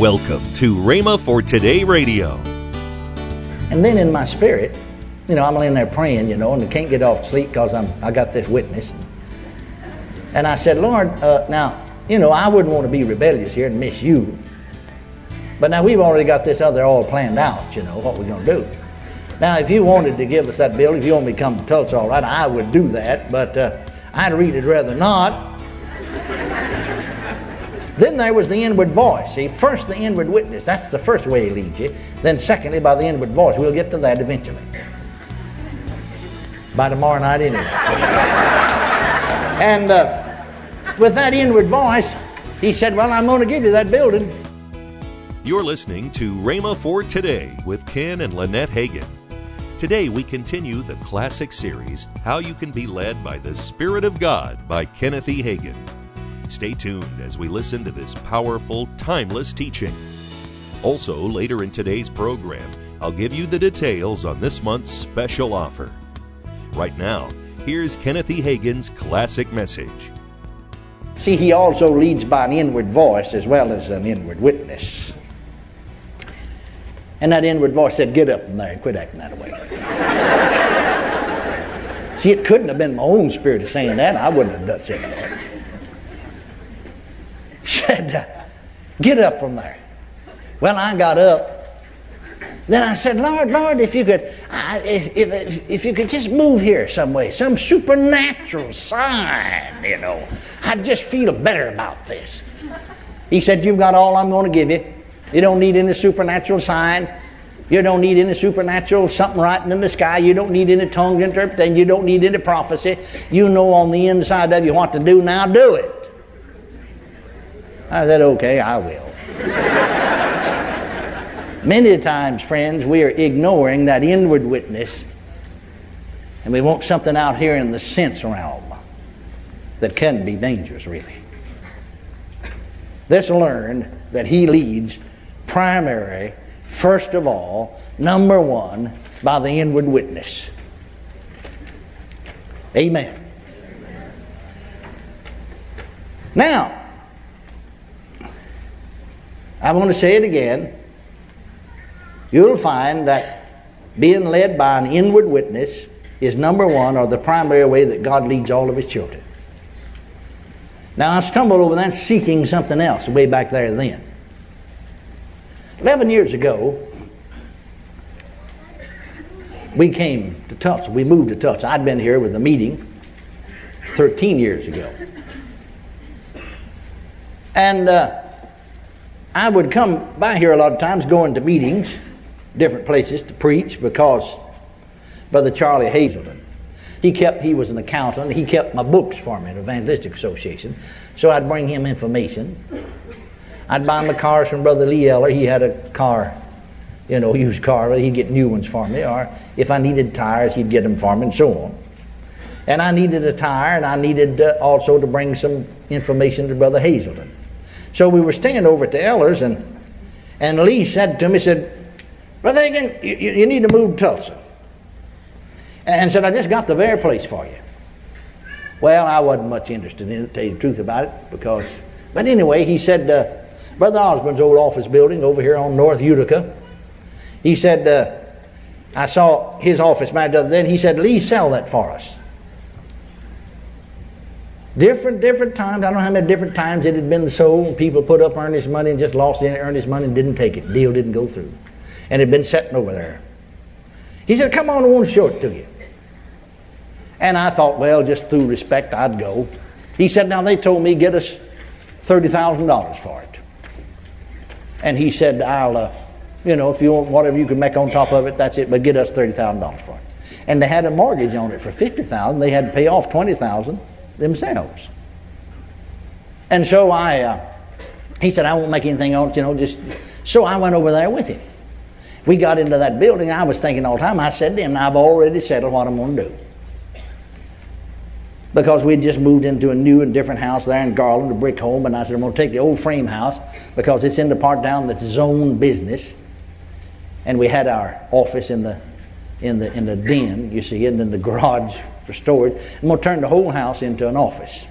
Welcome to Rhema for Today Radio. And then in my spirit, you know, I'm laying there praying, you know, and I can't get off sleep because I'm I got this witness. And I said, Lord, uh, now, you know, I wouldn't want to be rebellious here and miss you. But now we've already got this other all planned out, you know, what we're going to do. Now, if you wanted to give us that bill, if you want me to come to Tulsa, all right, I would do that, but uh, I'd read it rather not. Then there was the inward voice. See, first the inward witness. That's the first way he leads you. Then, secondly, by the inward voice. We'll get to that eventually. By tomorrow night, anyway. and uh, with that inward voice, he said, Well, I'm going to give you that building. You're listening to Rhema for Today with Ken and Lynette Hagin. Today we continue the classic series, How You Can Be Led by the Spirit of God by Kenneth E. Hagin. Stay tuned as we listen to this powerful, timeless teaching. Also, later in today's program, I'll give you the details on this month's special offer. Right now, here's Kenneth E. Hagin's classic message. See, he also leads by an inward voice as well as an inward witness. And that inward voice said, Get up from there and quit acting that way. See, it couldn't have been my own spirit of saying that. I wouldn't have said that. Said, uh, Get up from there. Well, I got up. Then I said, Lord, Lord, if you could, I, if, if, if you could just move here some way, some supernatural sign, you know, I'd just feel better about this. He said, You've got all I'm going to give you. You don't need any supernatural sign. You don't need any supernatural something writing in the sky. You don't need any tongue interpretation. You don't need any prophecy. You know on the inside of you what to do. Now do it. I said, okay, I will. Many times, friends, we are ignoring that inward witness and we want something out here in the sense realm that can be dangerous, really. Let's learn that He leads primary, first of all, number one, by the inward witness. Amen. Now, I want to say it again. You'll find that being led by an inward witness is number one, or the primary way that God leads all of His children. Now, I stumbled over that seeking something else way back there then. 11 years ago, we came to Tulsa. We moved to Tulsa. I'd been here with a meeting 13 years ago. And uh, I would come by here a lot of times going to meetings, different places to preach because Brother Charlie Hazelton. He kept, he was an accountant. He kept my books for me at Evangelistic Association. So I'd bring him information. I'd buy my cars from Brother Lee Eller. He had a car, you know, used car, but he'd get new ones for me. Or if I needed tires, he'd get them for me, and so on. And I needed a tire, and I needed uh, also to bring some information to Brother Hazelton. So we were staying over at the Ellers, and and Lee said to me, said, Brother you, you need to move to Tulsa. And said, I just got the very place for you. Well, I wasn't much interested in it, to tell you the truth about it, because, but anyway, he said, uh, Brother Osborn's old office building over here on North Utica. He said, uh, I saw his office man the other day, and he said, Lee, sell that for us. Different, different times. I don't know how many different times it had been sold, people put up earnest money and just lost any earnest money and didn't take it. Deal didn't go through. And it had been sitting over there. He said, Come on, I want to show it to you. And I thought, well, just through respect, I'd go. He said, Now they told me get us $30,000 for it. And he said, I'll, uh, you know, if you want whatever you can make on top of it, that's it, but get us $30,000 for it. And they had a mortgage on it for 50000 They had to pay off 20000 themselves. And so I, uh, he said, I won't make anything on you know, just. So I went over there with him. We got into that building. I was thinking all the time, I said to him, I've already settled what I'm going to do. Because we'd just moved into a new and different house there in Garland, a brick home, and I said, I'm going to take the old frame house because it's in the part down that's zone business. And we had our office in the in the in the den, you see, and then the garage storage. I'm going to turn the whole house into an office.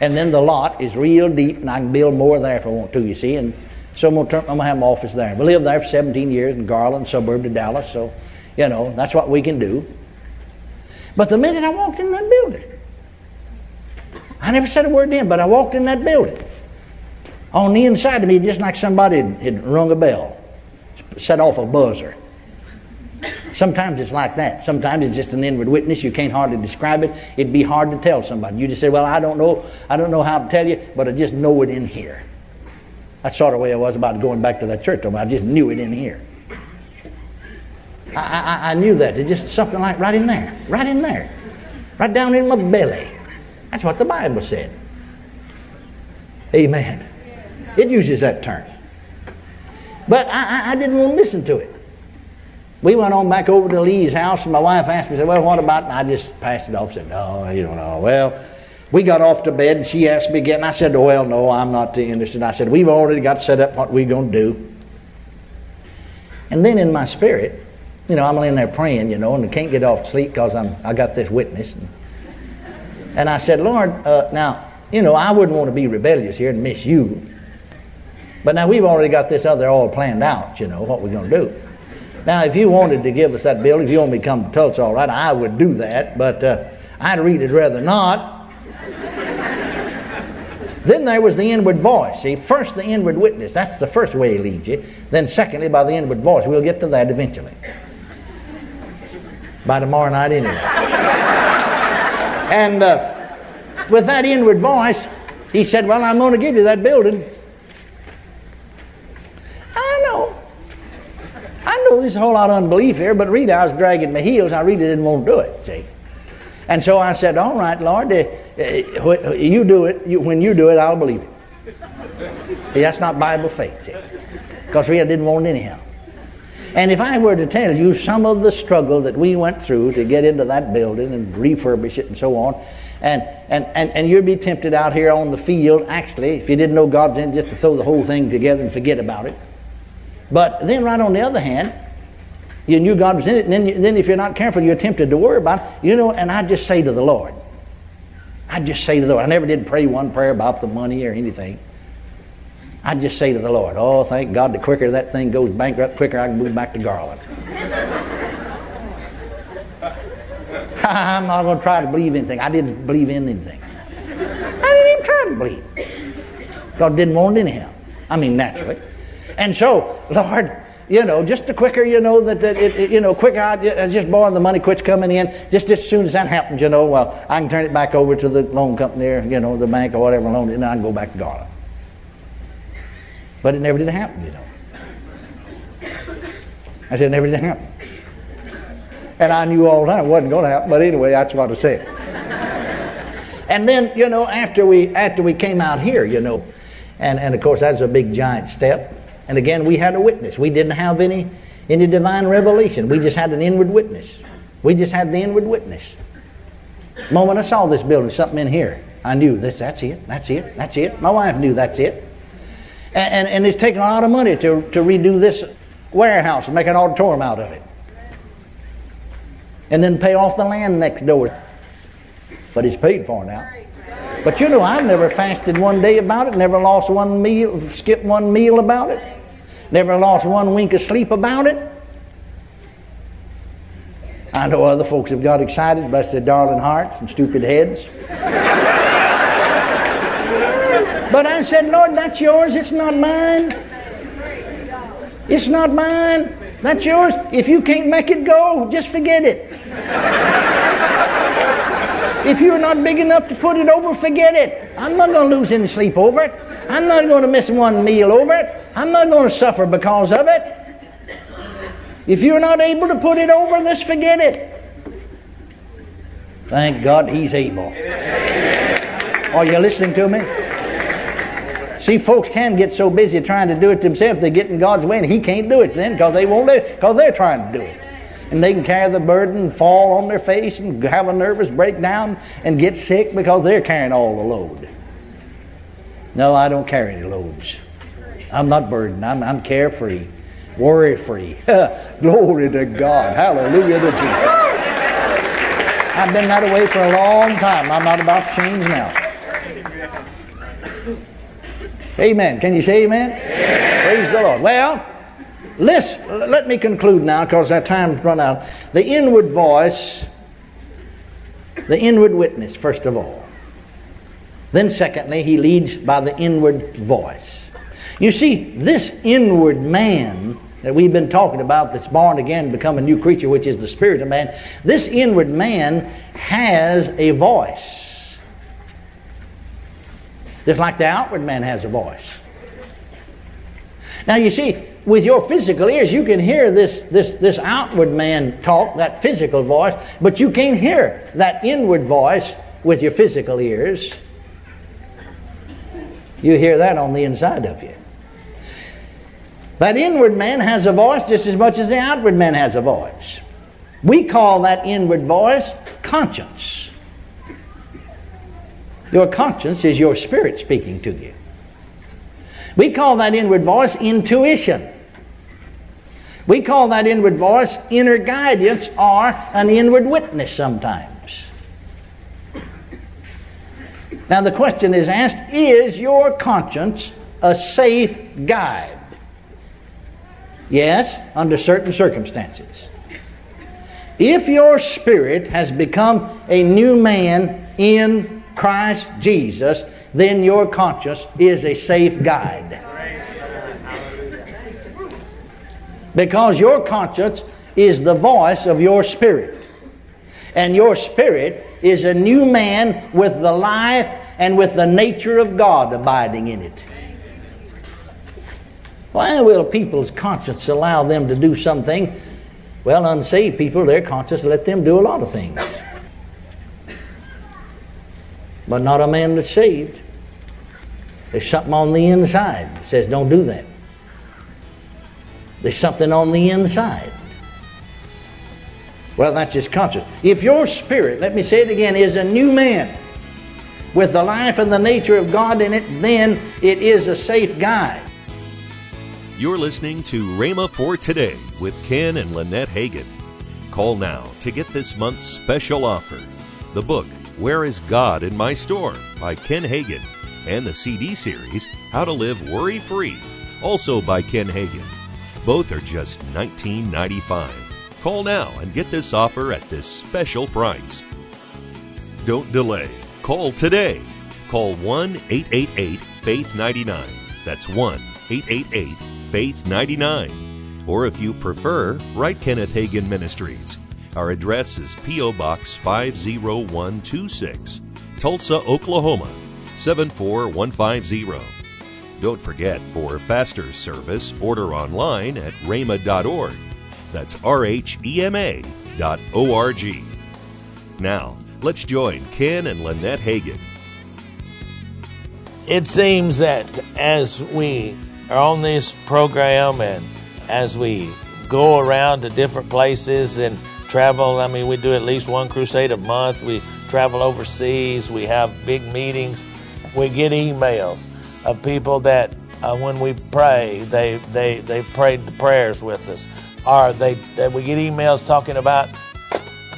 And then the lot is real deep, and I can build more there if I want to, you see. And So I'm going, to turn, I'm going to have an office there. We lived there for 17 years in Garland, suburb of Dallas. So, you know, that's what we can do. But the minute I walked in that building, I never said a word then, but I walked in that building. On the inside of me, just like somebody had rung a bell, set off a buzzer. Sometimes it's like that. Sometimes it's just an inward witness. You can't hardly describe it. It'd be hard to tell somebody. You just say, "Well, I don't know. I don't know how to tell you, but I just know it in here." That's sort of the way I was about going back to that church. I just knew it in here. I, I, I knew that. It's just something like right in there, right in there, right down in my belly. That's what the Bible said. Amen. It uses that term. But I, I, didn't want to listen to it. We went on back over to Lee's house, and my wife asked me, said, Well, what about? And I just passed it off, said, No, you don't know. Well, we got off to bed, and she asked me again. I said, Well, no, I'm not interested. I said, We've already got set up what we're going to do. And then in my spirit, you know, I'm laying there praying, you know, and I can't get off to sleep because I'm I got this witness. And, and I said, Lord, uh, now, you know, I wouldn't want to be rebellious here and miss you. But now we've already got this other all planned out, you know, what we're going to do. Now, if you wanted to give us that building, if you want me to come to Tulsa, all right, I would do that, but uh, I'd really rather not. then there was the inward voice. See, first the inward witness. That's the first way he leads you. Then, secondly, by the inward voice. We'll get to that eventually. By tomorrow night, anyway. and uh, with that inward voice, he said, Well, I'm going to give you that building. I know there's a whole lot of unbelief here, but Rita, I was dragging my heels. I really didn't want to do it, see. And so I said, all right, Lord, uh, uh, you do it. You, when you do it, I'll believe it. See, that's not Bible faith. Because Rita didn't want it anyhow. And if I were to tell you some of the struggle that we went through to get into that building and refurbish it and so on, and, and, and, and you'd be tempted out here on the field, actually, if you didn't know God's in, just to throw the whole thing together and forget about it. But then, right on the other hand, you knew God was in it, and then, you, then if you're not careful, you're tempted to worry about it. You know, and I just say to the Lord, I just say to the Lord, I never did pray one prayer about the money or anything. I just say to the Lord, oh, thank God, the quicker that thing goes bankrupt, quicker I can move back to Garland. I'm not going to try to believe anything. I didn't believe in anything. I didn't even try to believe. God didn't want it anyhow. I mean, naturally. And so, Lord, you know, just the quicker, you know, that, that it, it, you know, quicker, I, uh, just boy, the money quits coming in. Just, as soon as that happens, you know, well, I can turn it back over to the loan company or, you know, the bank or whatever loan and I can go back to Garland. But it never did happen, you know. I said, never did happen. And I knew all the time it wasn't going to happen, but anyway, that's what I said. and then, you know, after we, after we came out here, you know, and, and of course, that's a big giant step. And again, we had a witness. We didn't have any, any divine revelation. We just had an inward witness. We just had the inward witness. The moment I saw this building, something in here, I knew this, that's it, that's it, that's it. My wife knew that's it. And, and, and it's taken a lot of money to, to redo this warehouse and make an auditorium out of it. And then pay off the land next door. But it's paid for now. But you know, I've never fasted one day about it, never lost one meal, skipped one meal about it, never lost one wink of sleep about it. I know other folks have got excited, bless their darling hearts and stupid heads. but I said, Lord, that's yours, it's not mine. It's not mine. That's yours. If you can't make it go, just forget it. If you're not big enough to put it over, forget it. I'm not going to lose any sleep over it. I'm not going to miss one meal over it. I'm not going to suffer because of it. If you're not able to put it over, just forget it. Thank God he's able. Are you listening to me? See, folks can get so busy trying to do it themselves, they get in God's way, and He can't do it then because they won't because they're trying to do it and they can carry the burden and fall on their face and have a nervous breakdown and get sick because they're carrying all the load. No, I don't carry any loads. I'm not burdened. I'm, I'm carefree, worry free. Glory to God. Hallelujah to Jesus. I've been that way for a long time. I'm not about to change now. Amen. Can you say amen? amen. Praise the Lord. Well, let's, let me conclude now because our time's run out. The inward voice, the inward witness, first of all. Then, secondly, he leads by the inward voice. You see, this inward man that we've been talking about that's born again, become a new creature, which is the spirit of man, this inward man has a voice. Just like the outward man has a voice. Now you see, with your physical ears, you can hear this, this, this outward man talk, that physical voice, but you can't hear that inward voice with your physical ears. You hear that on the inside of you. That inward man has a voice just as much as the outward man has a voice. We call that inward voice conscience. Your conscience is your spirit speaking to you. We call that inward voice intuition. We call that inward voice inner guidance or an inward witness sometimes. Now, the question is asked Is your conscience a safe guide? Yes, under certain circumstances. If your spirit has become a new man in Christ Jesus, then your conscience is a safe guide. Because your conscience is the voice of your spirit. And your spirit is a new man with the life and with the nature of God abiding in it. Why will people's conscience allow them to do something? Well, unsaved people, their conscience let them do a lot of things. But not a man saved. There's something on the inside that says, don't do that. There's something on the inside. Well, that's his conscience. If your spirit, let me say it again, is a new man with the life and the nature of God in it, then it is a safe guide. You're listening to Rhema for Today with Ken and Lynette Hagin. Call now to get this month's special offer the book, Where is God in My Storm by Ken Hagin, and the CD series, How to Live Worry Free, also by Ken Hagin. Both are just $19.95. Call now and get this offer at this special price. Don't delay. Call today. Call 1 888 Faith 99. That's 1 888 Faith 99. Or if you prefer, write Kenneth Hagin Ministries. Our address is P.O. Box 50126, Tulsa, Oklahoma 74150. Don't forget, for faster service, order online at rhema.org. That's R H E M A dot O R G. Now, let's join Ken and Lynette Hagin. It seems that as we are on this program and as we go around to different places and travel, I mean, we do at least one crusade a month. We travel overseas. We have big meetings. We get emails of people that uh, when we pray, they, they, they prayed the prayers with us. Or they, they, we get emails talking about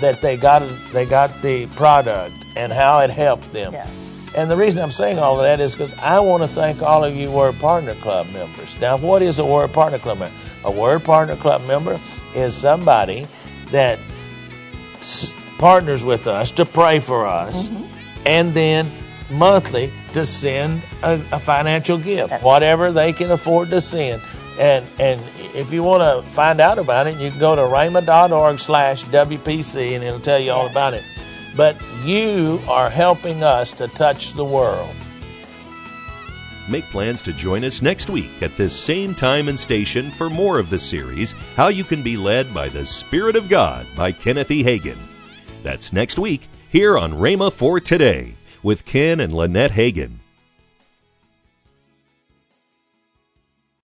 that they got, they got the product and how it helped them. Yeah. And the reason I'm saying all of that is because I want to thank all of you Word Partner Club members. Now, what is a Word Partner Club member? A Word Partner Club member is somebody that partners with us to pray for us mm-hmm. and then monthly to send a, a financial gift, That's- whatever they can afford to send. And, and if you want to find out about it, you can go to rhema.org slash WPC and it'll tell you all Yes. about it. But you are helping us to touch the world. Make plans to join us next week at this same time and station for more of the series, How You Can Be Led by the Spirit of God by Kenneth E. Hagin. That's next week here on Rhema for Today with Ken and Lynette Hagin.